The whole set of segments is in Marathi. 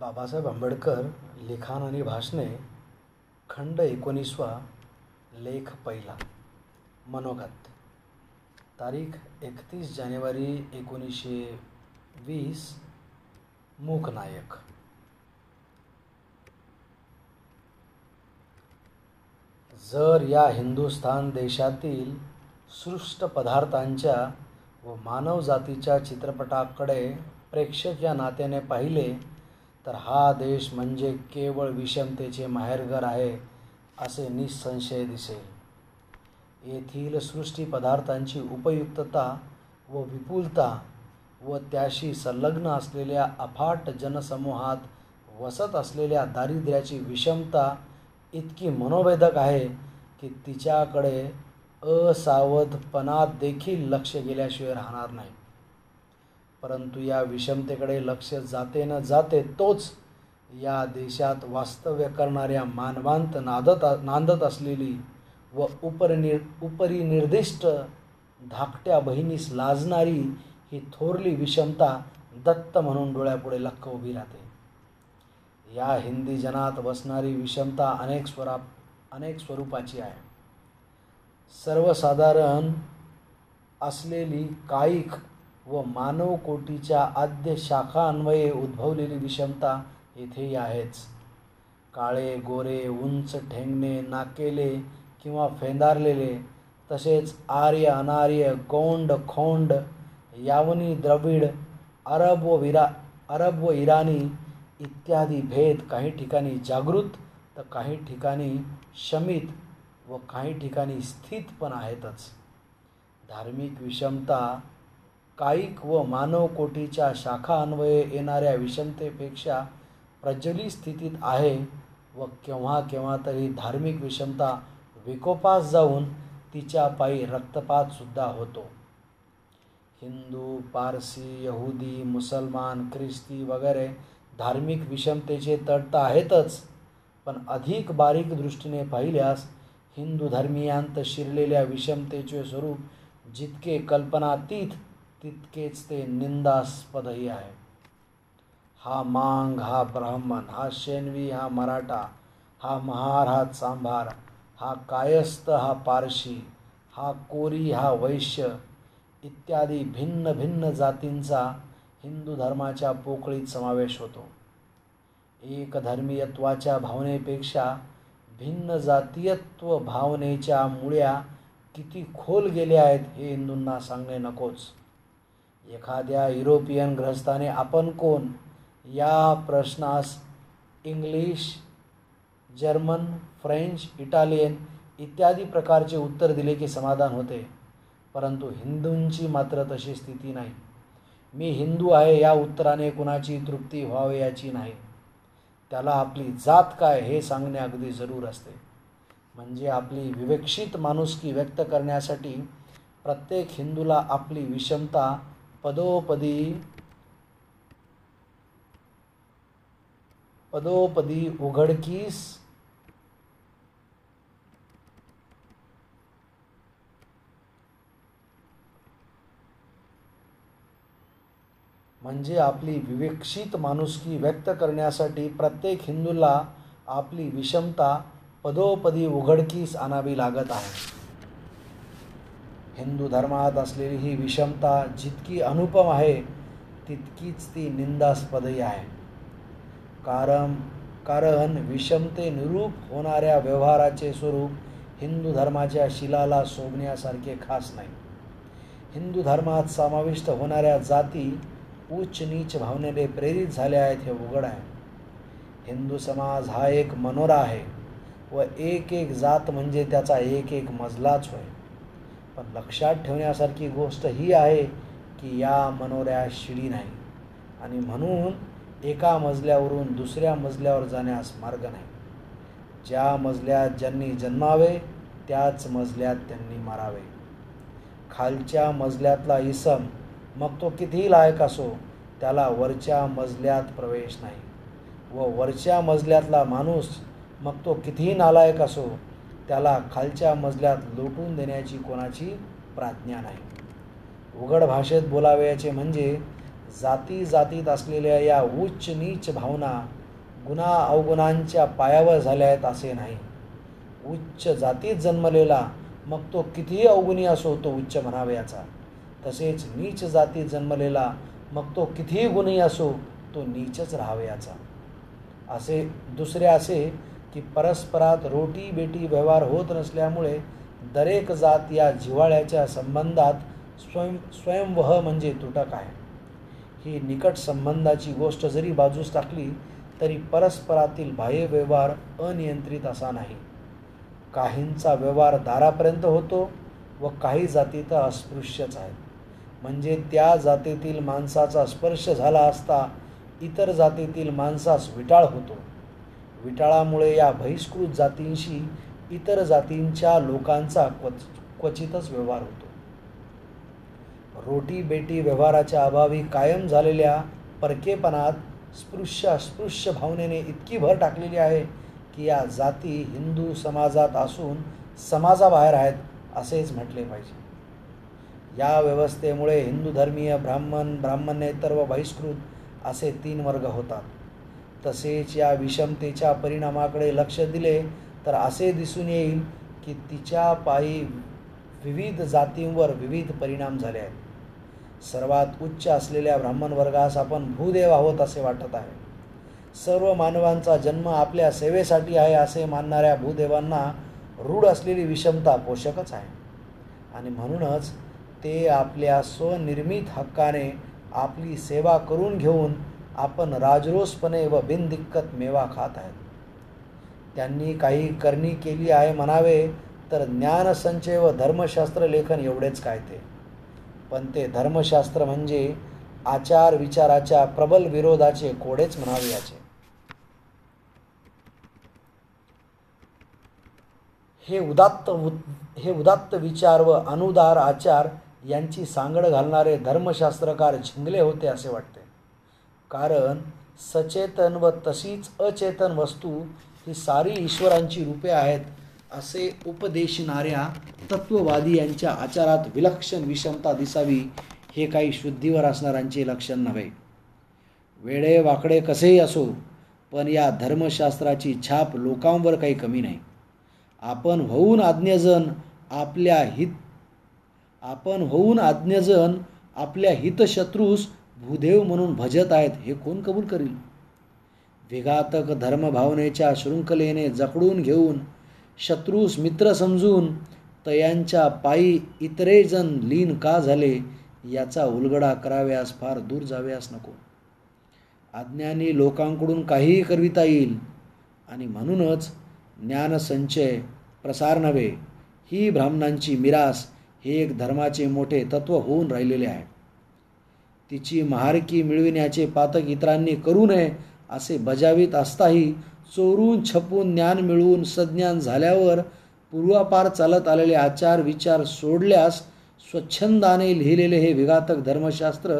बाबासाहेब आंबेडकर लिखाण आणि भाषणे खंड एकोणीसवा लेख पहिला. मनोगत. तारीख एकतीस जानेवारी एकोणीसशे वीस. मूकनायक. जर या हिंदुस्थान देशातील सृष्ट पदार्थांच्या व मानवजातीच्या चित्रपटाकडे प्रेक्षक या नात्याने पाहिले तर हा देश म्हणजे केवळ विषमतेचे माहेरघर आहे असे निसंशय दिसेल. येथील सृष्टी पदार्थांची उपयुक्तता व विपुलता व त्याशी संलग्न असलेल्या अफाट जनसमूहात वसत असलेल्या दारिद्र्याची विषमता इतकी मनोवेदक आहे की तिच्याकडे असावधपणात देखील लक्ष गेल्याशिवाय राहणार नाही. परंतु या विषमतेकडे लक्ष जाते न जाते तोच या देशात वास्तव्य करणाऱ्या मानवांत नादत नांदत असलेली व उपरनि उपरिनिर्दिष्ट धाकट्या बहिणीस लाजणारी ही थोरली विषमता दत्त म्हणून डोळ्यापुढे लक्क उभी राहते. या हिंदी जनात वसणारी विषमता अनेक स्वरा अनेक स्वरूपाची आहे. सर्वसाधारण असलेली कायिक व मानवकोटीच्या आद्य शाखान्वये उद्भवलेली विषमता येथेही आहेच. काळे गोरे उंच ठेंगणे नाकेले किंवा फेंदारलेले तसेच आर्य अनार्य गोंड खोंड यावनी द्रविड अरब व विरा अरब व इराणी इत्यादी भेद काही ठिकाणी जागृत तर काही ठिकाणी शमित व काही ठिकाणी स्थित पण आहेतच. धार्मिक विषमता कायिक व मानवकोटीच्या शाखा अन्वये येणाऱ्या विषमतेपेक्षा प्रज्वलित स्थितीत आहे व केव्हा केव्हा तरी धार्मिक विषमता विकोपास जाऊन तिच्या पायी रक्तपातसुद्धा होतो. हिंदू पारसी यहुदी मुसलमान ख्रिस्ती वगैरे धार्मिक विषमतेचे तट तर आहेतच पण अधिक बारीक दृष्टीने पाहिल्यास हिंदू धर्मीयांत शिरलेल्या विषमतेचे स्वरूप जितके कल्पनातीत तितकेच ते निंदास्पदही आहे. हा मांग हा ब्राह्मण हा शेनवी हा मराठा हा महार हा चांभार हा कायस्थ हा पारशी हा कोरी हा वैश्य इत्यादी भिन्न भिन्न जातींचा हिंदू धर्माच्या पोकळीत समावेश होतो. एक धर्मीयत्वाच्या भावनेपेक्षा भिन्न जातीयत्व भावनेच्या मुळ्या किती खोल गेल्या आहेत हे हिंदूंना सांगणे नकोच. एखाद्या युरोपियन ग्रहस्थाने आपण कोण? या प्रश्नास इंग्लिश जर्मन फ्रेंच इटालियन इत्यादी प्रकारचे उत्तर दिले की समाधान होते. परंतु हिंदूंची मात्र तशी स्थिती नाही. मी हिंदू आहे या उत्तराने कुणाची तृप्ती व्हावे याची नाही. त्याला आपली जात काय हे सांगणे अगदी जरूर असते. म्हणजे आपली विवेक्षित माणुसकी व्यक्त करण्यासाठी प्रत्येक हिंदूला आपली विषमता पदोपदी पदोपदी उघडकीस, म्हणजे आपली विवेक्षित माणुसकी व्यक्त करण्यासाठी प्रत्येक हिंदूला आपली विषमता पदोपदी उघडकीस आणावी लागत आहे. हिंदू धर्मात असलेली ही विषमता जितकी अनुपम आहे तितकीच ती निंदास्पदही आहे. कारण कारण विषमतेनुरूप होणाऱ्या व्यवहाराचे स्वरूप हिंदू धर्माच्या शिलाला शोभण्यासारखे खास नाही. हिंदू धर्मात समाविष्ट होणाऱ्या जाती उच्च नीच भावनेने प्रेरित झाले आहेत हे उघड आहे. हिंदू समाज हा एक मनोरा आहे व एक एक जात म्हणजे त्याचा एक एक मजलाच होय. पण लक्षात ठेवण्यासारखी गोष्ट ही आहे की या मनोऱ्या शिडी नाही. आणि म्हणून एका मजल्यावरून दुसऱ्या मजल्यावर जाण्यास मार्ग नाही. ज्या मजल्यात ज्यांनी जन्मावे त्याच मजल्यात त्यांनी मारावे. खालच्या मजल्यातला इसम मग तो कितीही लायक असो त्याला वरच्या मजल्यात प्रवेश नाही. व वरच्या मजल्यातला माणूस मग तो कितीही नालायक असो त्याला खालच्या मजल्यात लोटून देण्याची कोणाची प्राज्ञा नाही. उघड भाषेत बोलावयाचे म्हणजे जाती जातीत असलेल्या या उच्च नीच भावना गुन्हा अवगुणांच्या पायावर झाल्या आहेत असे नाही. उच्च जातीत जन्मलेला मग तो कितीही अवगुणी असो तो उच्च म्हणावयाचा. तसेच नीच जातीत जन्मलेला मग तो कितीही गुणी असो तो नीचच राहावयाचा. असे दुसरे असे की परस्परात रोटी बेटी व्यवहार होत नसल्यामुळे दरेक जात या जिव्हाळ्याच्या संबंधात स्वयं स्वयंवह म्हणजे तुटक आहे. ही निकट संबंधाची गोष्ट जरी बाजूस टाकली तरी परस्परातील बाह्य व्यवहार अनियंत्रित असा नाही. काहींचा व्यवहार दारापर्यंत होतो व काही जाती तर अस्पृश्यच आहेत. म्हणजे त्या जातीतील माणसाचा स्पर्श झाला असता इतर जातीतील माणसास विटाळ होतो. विटाळामुळे या बहिष्कृत जातींशी इतर जातींच्या लोकांचा क्वच क्वचितच व्यवहार होतो. रोटी बेटी व्यवहाराच्या अभावी कायम झालेल्या परकेपणात स्पृश्य अस्पृश्य भावनेने इतकी भर टाकलेली आहे की या जाती हिंदू समाजात असून समाजाबाहेर आहेत असेच म्हटले पाहिजे. या व्यवस्थेमुळे हिंदू धर्मीय ब्राह्मण ब्राह्मणेतर व बहिष्कृत असे तीन वर्ग होतात. तसेच या विषमतेच्या परिणामाकडे लक्ष दिले तर असे दिसून येईल की तिच्या पायी विविध जातींवर विविध परिणाम झाले आहेत. सर्वात उच्च असलेल्या ब्राह्मण वर्गास आपण भूदेव आहोत असे वाटत आहे. सर्व मानवांचा जन्म आपल्या सेवेसाठी आहे असे मानणाऱ्या भूदेवांना रूढ असलेली विषमता पोषकच आहे. आणि म्हणूनच ते आपल्या स्वनिर्मित हक्काने आपली सेवा करून घेऊन आपण राजरोसपणे व बिनदिक्कत मेवा खात आहेत. त्यांनी काही करणी केली आहे म्हणावे तर ज्ञानसंचय व धर्मशास्त्र लेखन एवढेच काय ते? पण ते धर्मशास्त्र म्हणजे आचार विचाराच्या प्रबल विरोधाचे कोडेच म्हणावे याचे. हे उदात्त हे उदात्त विचार व अनुदार आचार यांची सांगड घालणारे धर्मशास्त्रकार झिंगले होते असे वाटते. कारण सचेतन व तशीच अचेतन वस्तू ही सारी ईश्वरांची रूपे आहेत असे उपदेशणाऱ्या तत्ववादी यांच्या आचारात विलक्षण विषमता दिसावी हे काही शुद्धीवर असणाऱ्यांचे लक्षण नव्हे. वेडे वाकडे कसेही असो पण या धर्मशास्त्राची छाप लोकांवर काही कमी नाही. आपण होऊन आज्ञजन आपल्या हित आपण होऊन आज्ञजन आपल्या हितशत्रूस भूदेव म्हणून भजत आहेत हे कोण कबूल करील? विघातक धर्मभावनेच्या शृंखलेने जकडून घेऊन शत्रूस मित्र समजून तयांच्या पायी इतरेजण लीन का झाले याचा उलगडा कराव्यास फार दूर जाव्यास नको. अज्ञानी लोकांकडून काहीही करविता येईल. आणि म्हणूनच ज्ञानसंचय प्रसार नव्हे ही ब्राह्मणांची मिरास हे एक धर्माचे मोठे तत्व होऊन राहिलेले आहे. तिची महारकी मिळविण्याचे पातक इतरांनी करू नये असे बजावित असताही चोरून छपून ज्ञान मिळवून सज्ञान झाल्यावर पूर्वापार चालत आलेले आचार विचार सोडल्यास स्वच्छंदाने लिहिलेले हे विघातक धर्मशास्त्र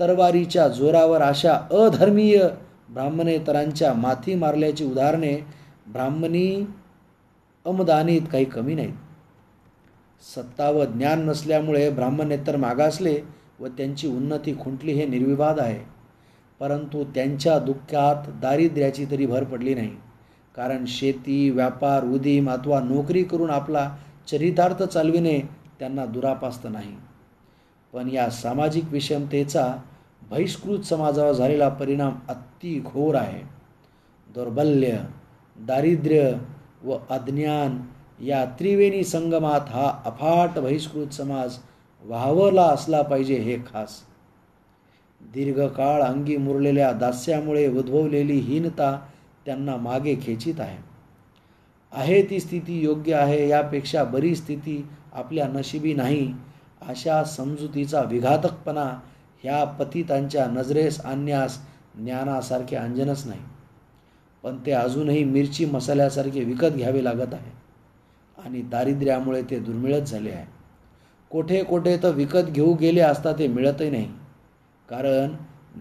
तरवारीच्या जोरावर अशा अधर्मीय ब्राह्मणेतरांच्या माथी मारल्याची उदाहरणे ब्राह्मणी अमदानीत काही कमी नाहीत. सत्ता व ज्ञान नसल्यामुळे ब्राह्मणेतर मागासले व त्यांची उन्नती खुंटली हे निर्विवाद आहे. परंतु त्यांच्या दुःखात दारिद्र्याची तरी भर पडली नाही. कारण शेती व्यापार उदीम अथवा नोकरी करून आपला चरितार्थ चालविणे त्यांना दुरापास्त नाही. पण या सामाजिक विषमतेचा बहिष्कृत समाजावर झालेला परिणाम अति घोर आहे. दौर्बल्य दारिद्र्य व अज्ञान या त्रिवेणी संगमात हा अफाट बहिष्कृत समाज वाहवला असला पाहिजे हे खास. दीर्घकाळ अंगी मुरलेल्या दास्यामुळे उद्भवलेली हीनता त्यांना मागे खेचित आहे. आहे ती स्थिती योग्य आहे यापेक्षा बरी स्थिती आपल्या नशिबी नाही अशा समजुतीचा विघातकपणा ह्या पतितांच्या नजरेस आणण्यास ज्ञानासारखे अंजनच नाही. पण ते अजूनही मिरची मसाल्यासारखे विकत घ्यावे लागत आहे आणि दारिद्र्यामुळे ते दुर्मिळच झाले आहे. कोठे कोठे तर विकत घेऊ गेले असता ते मिळतही नाही. कारण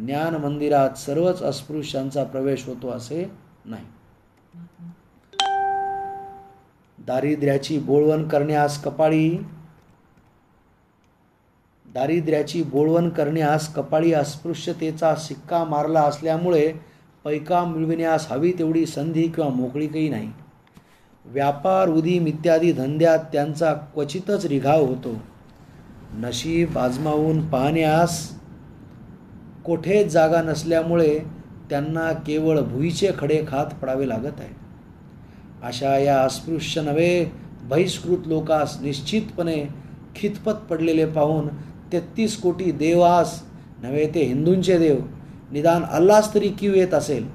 ज्ञान मंदिरात सर्वच अस्पृश्यांचा प्रवेश होतो असे नाही. दारिद्र्याची बोळवण करण्यास कपाळी दारिद्र्याची बोळवण करण्यास कपाळी अस्पृश्यतेचा शिक्का मारला असल्यामुळे पैका मिळविण्यास हवी तेवढी संधी किंवा मोकळीकही नाही. व्यापार उदीम इत्यादी धंद्यात त्यांचा क्वचितच रिघाव होतो. नशीब आजमावून पाहण्यास कोठेच जागा नसल्यामुळे त्यांना केवळ भुईचे खडे खात पडावे लागत आहे. अशा या अस्पृश्य नव्हे बहिष्कृत लोकास निश्चितपणे खितपत पडलेले पाहून तेहतीस कोटी देवास नव्हे ते हिंदूंचे देव निदान अल्लास तरी किव येत असेल?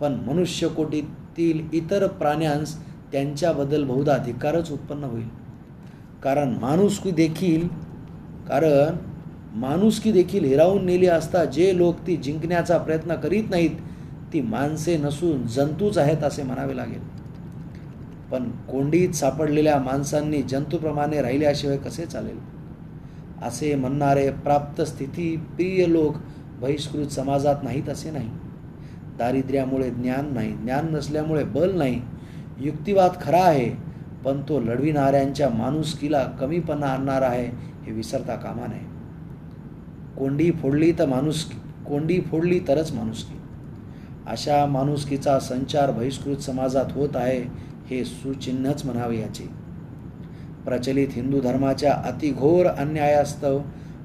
पण मनुष्यकोटीतील इतर प्राण्यांस त्यांच्याबद्दल बहुधा अधिकारच उत्पन्न होईल. कारण माणुसकी देखील कारण माणुसकी देखील हिरावून नेली असता जे लोक ती जिंकण्याचा प्रयत्न करीत नाहीत ती माणसे नसून जंतूच आहेत असे म्हणावे लागेल. पण कोंडीत सापडलेल्या माणसांनी जंतूप्रमाणे राहिल्याशिवाय कसे चालेल? असे म्हणणारे प्राप्त स्थिती प्रिय लोक बहिष्कृत समाजात नाहीत असे नाही. दारिद्र्यामुळे ज्ञान नाही ज्ञान नसल्यामुळे बल नाही. युक्तिवाद खरा आहे पण तो लढविणाऱ्यांच्या माणुसकीला कमीपणा आणणार आहे हे विसरता कामा नये. कोंडी फोडली तर माणुसकी कोंडी फोडली तरच माणुसकी. अशा माणुसकीचा संचार बहिष्कृत समाजात होत आहे हे सुचिन्हच म्हणावे याचे. प्रचलित हिंदू धर्माच्या अतिघोर अन्यायास्तव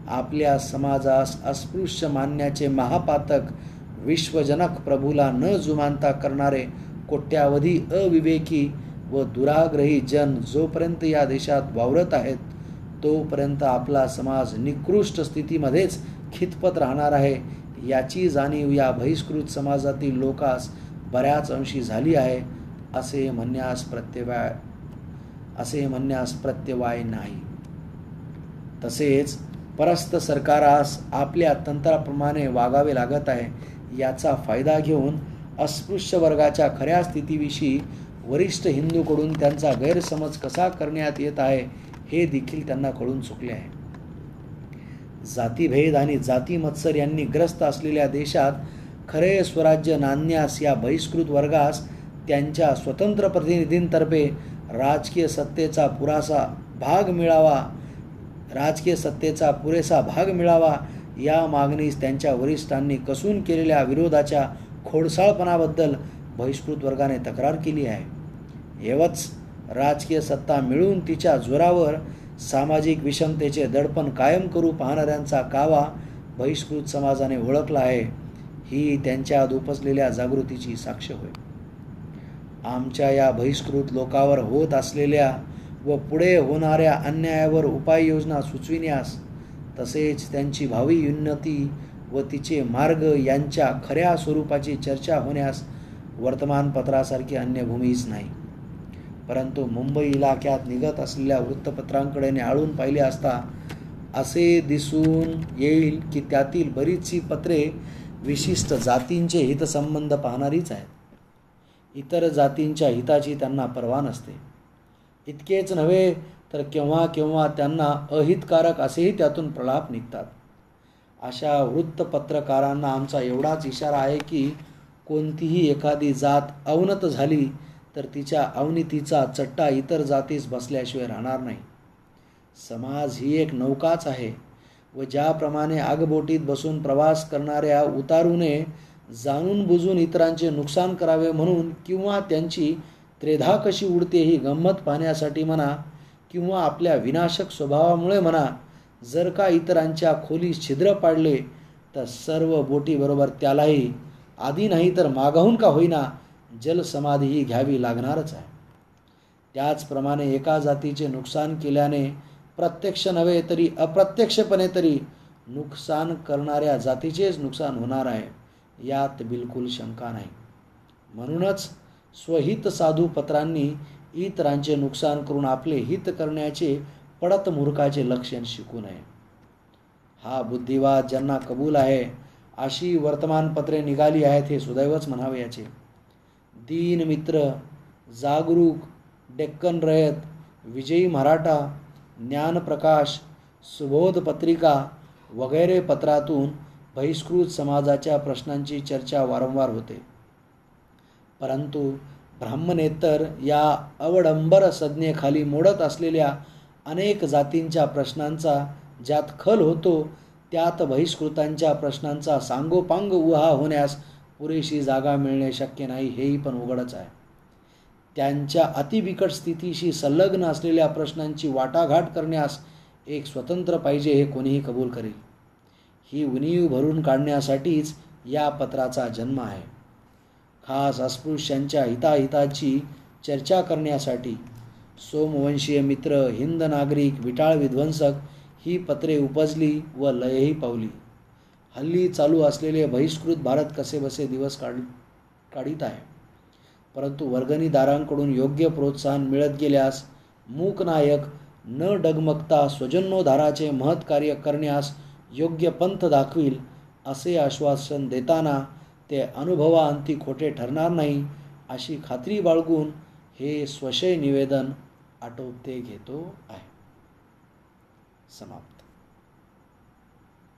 आपल्या समाजास अस्पृश्य मानण्याचे महापातक विश्वजनक प्रभूला न जुमानता करणारे कोट्यावधी अविवेकी व दुराग्रही जन जोपर्यंत या देशात वावरत आहेत तोपर्यंत आपला समाज निकृष्ट स्थितीमध्येच खितपत राहणार आहे. याची जाणीव या बहिष्कृत समाजातील लोकास बऱ्याच अंशी झाली आहे असे म्हणण्यास प्रत्यवाय असे म्हणण्यास प्रत्यवाय नाही. तसेच परस्त सरकारास आपल्या तंत्राप्रमाणे वागावे लागत आहे याचा फायदा घेऊन अस्पृश्य वर्गाच्या खऱ्या स्थितीविषयी वरिष्ठ हिंदूकडून त्यांचा गैरसमज कसा करण्यात येत आहे हे देखील त्यांना कळून चुकले आहे. जातीभेद आणि जाती मत्सर यांनी ग्रस्त असलेल्या देशात खरे स्वराज्य नांदण्यास या बहिष्कृत वर्गास त्यांच्या स्वतंत्र प्रतिनिधींतर्फे राजकीय सत्तेचा पुरासा भाग मिळावा राजकीय सत्तेचा पुरेसा भाग मिळावा या मागणीस त्यांच्या वरिष्ठांनी कसून केलेल्या विरोधाच्या खोडसाळपणाबद्दल बहिष्कृत वर्गाने तक्रार केली आहे. एवच राजकीय सत्ता मिळून तिच्या जोरावर सामाजिक विषमतेचे दडपण कायम करू पाहणाऱ्यांचा कावा बहिष्कृत समाजाने ओळखला आहे. ही त्यांच्यात उपसलेल्या जागृतीची साक्ष होय. आमच्या या बहिष्कृत लोकावर होत असलेल्या व पुढे होणाऱ्या अन्यायावर उपाययोजना सुचविण्यास तसेच त्यांची भावी उन्नती व तिचे मार्ग यांच्या खऱ्या स्वरूपाची चर्चा होण्यास वर्तमानपत्रासारखी अन्य भूमीच नाही. परंतु मुंबई इलाक्यात निघत असलेल्या वृत्तपत्रांकडे आळून पाहिले असता असे दिसून येईल की त्यातील बरीचशी पत्रे विशिष्ट जातींचे हितसंबंध पाहणारीच आहेत. इतर जातींच्या हिताची त्यांना पर्वा नसते. इतकेच नव्हे तर केव्हा केव्हा त्यांना अहितकारक असेही त्यातून प्रलाप निघतात. अशा वृत्तपत्रकारांना आमचा एवढाच इशारा आहे की कोणतीही एखादी जात अवनत झाली तर तिच्या अवनीतीचा चट्टा इतर जातीस बसल्याशिवाय राहणार नाही. समाज ही एक नौकाच आहे व ज्याप्रमाणे आगबोटीत बसून प्रवास करणाऱ्या उतारूने जाणून बुजून इतरांचे नुकसान करावे म्हणून किंवा त्यांची त्रेधा कशी उडते ही गंमत पाहण्यासाठी म्हणा किंवा आपल्या विनाशक स्वभावामुळे म्हणा जर का इतरांच्या खोली छिद्र पाडले तर सर्व बोटीबरोबर त्यालाही आधी नाही तर मागाहून का होईना जलसमाधीही घ्यावी लागणारच आहे. त्याचप्रमाणे एका जातीचे नुकसान केल्याने प्रत्यक्ष नव्हे तरी अप्रत्यक्षपणे तरी नुकसान करणाऱ्या जातीचेच नुकसान होणार आहे यात बिलकुल शंका नाही. म्हणूनच स्वहित साधू पत्रांनी इतरांचे नुकसान करून आपले हित करण्याचे पडत मूर्खाचे लक्षण शिकू नये. हा बुद्धिवाद ज्यांना कबूल आहे अशी वर्तमानपत्रे निघाली आहेत हे सुदैवच म्हणावे याचे. दीन मित्र जागरूक डेक्कन रयत विजयी मराठा ज्ञानप्रकाश सुबोध पत्रिका वगैरे पत्रातून बहिष्कृत समाजाच्या प्रश्नांची चर्चा वारंवार होते. परंतु ब्राह्मणेतर या अवडंबर संज्ञेखाली मोडत असलेल्या अनेक जातींच्या प्रश्नांचा ज्यात खल होतो त्यात बहिष्कृतांच्या प्रश्नांचा सांगोपांग उहा होण्यास पुरेशी जागा मिळणे शक्य नाही हेही पण उघडच आहे. त्यांच्या अतिबिकट स्थितीशी संलग्न असलेल्या प्रश्नांची वाटाघाट करण्यास एक स्वतंत्र पाहिजे हे कोणीही कबूल करेल. ही उणीव भरून काढण्यासाठीच या पत्राचा जन्म आहे. खास अस्पृश्यांच्या हिताहिताची चर्चा करण्यासाठी सोमवंशीय मित्र हिंद नागरिक विटाळ विध्वंसक ही पत्रे उपजली व लयही पावली. हल्ली चालू असलेले बहिष्कृत भारत कसे बसे दिवस काढ काढीत आहे. परंतु वर्गणीदारांकडून योग्य प्रोत्साहन मिळत गेल्यास मूकनायक न डगमगता स्वजन्मोधाराचे महत्कार्य करण्यास योग्य पंथ दाखवील असे आश्वासन देताना ते अनुभवाअंती खोटे ठरणार नाही अशी खात्री बाळगून हे स्वशय निवेदन आटोपते घेतो आहे. समाप्त.